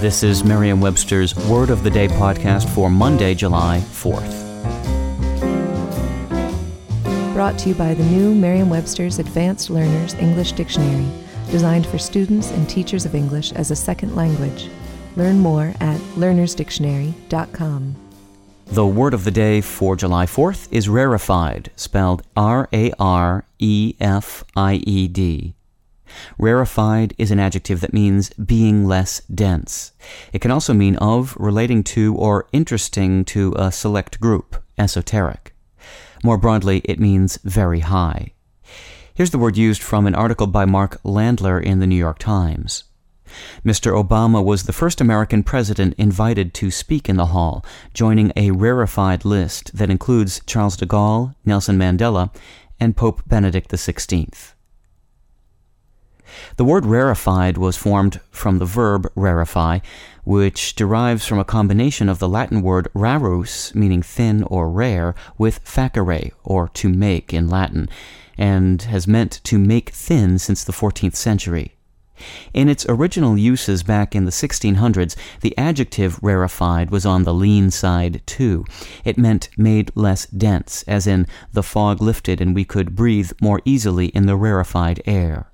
This is Merriam-Webster's Word of the Day podcast for Monday, July 4th. Brought to you by the new Merriam-Webster's Advanced Learners English Dictionary, designed for students and teachers of English as a second language. Learn more at learnersdictionary.com. The word of the day for July 4th is rarefied, spelled R A R E F I E D. Rarefied is an adjective that means being less dense. It can also mean of, relating to, or interesting to a select group, esoteric. More broadly, it means very high. Here's the word used from an article by Mark Landler in the New York Times. Mr. Obama was the first American president invited to speak in the hall, joining a rarefied list that includes Charles de Gaulle, Nelson Mandela, and Pope Benedict XVI. The word rarefied was formed from the verb rarefy, which derives from a combination of the Latin word rarus, meaning thin or rare, with facere, or to make in Latin, and has meant to make thin since the 14th century. In its original uses back in the 1600s, the adjective rarefied was on the lean side too. It meant made less dense, as in the fog lifted and we could breathe more easily in the rarefied air.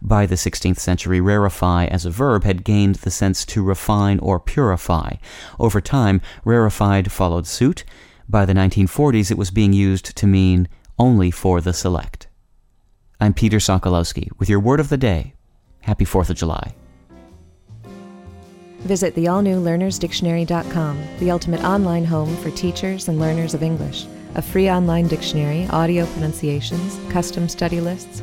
By the 16th century, rarefy as a verb had gained the sense to refine or purify. Over time, rarefied followed suit. By the 1940s, it was being used to mean only for the select. I'm Peter Sokolowski with your word of the day. Happy 4th of July. Visit the all new learnersdictionary.com, the ultimate online home for teachers and learners of English. A free online dictionary, audio pronunciations, custom study lists,